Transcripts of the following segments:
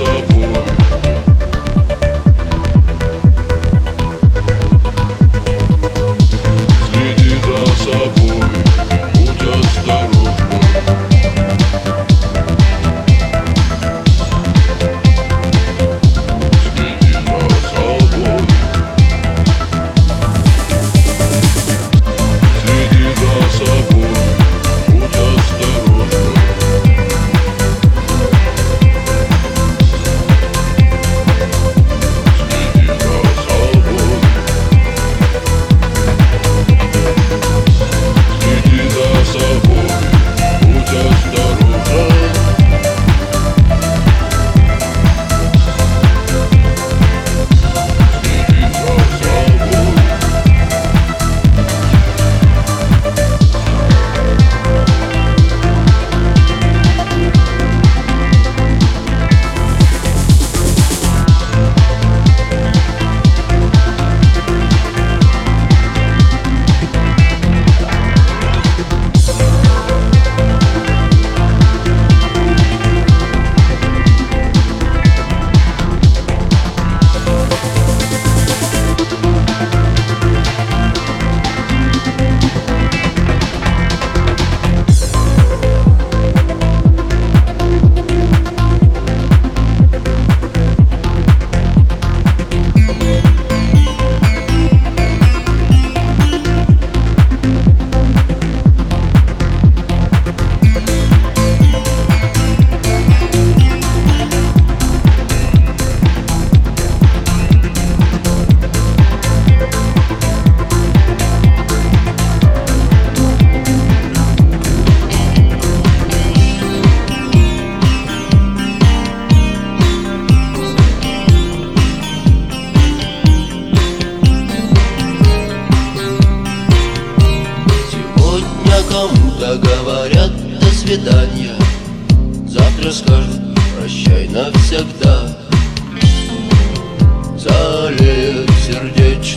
so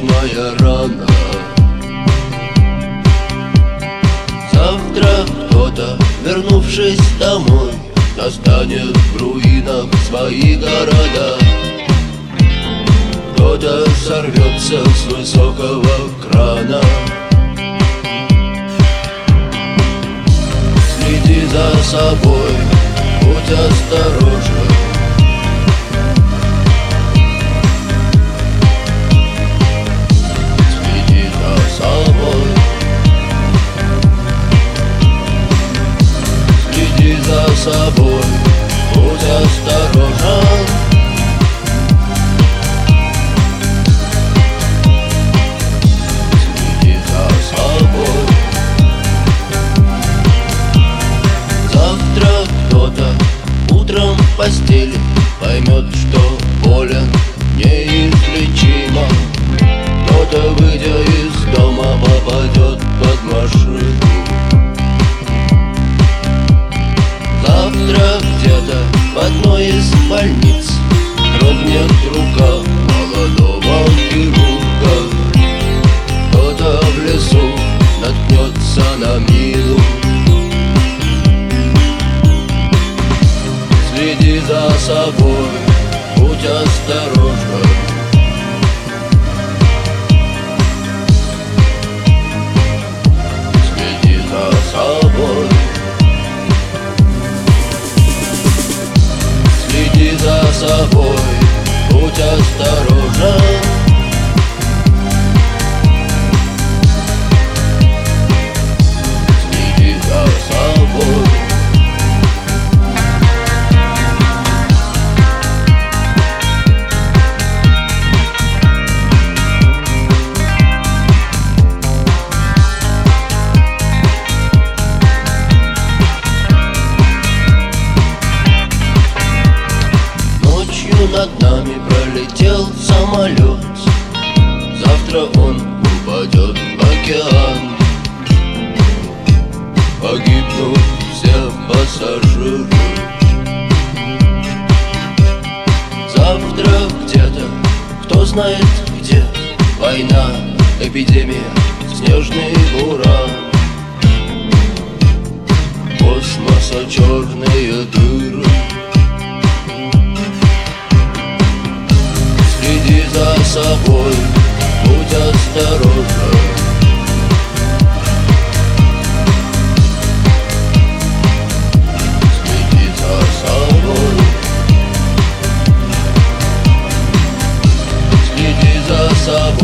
ночная рана. Завтра кто-то, вернувшись домой Достанет в руинах свои города Кто-то сорвется с высокого крана. Следи за собой, будь осторожен постели Поймет, что болен неизлечимо. Кто-то, выйдя из дома, попадет под машину Завтра где-то в одной из больниц Дрогнет рука собой, будь осторожен Следи за собой знает где Война, эпидемия, снежный буран. Космоса черные дыры. Следи за собой, будь осторожен Следи за собой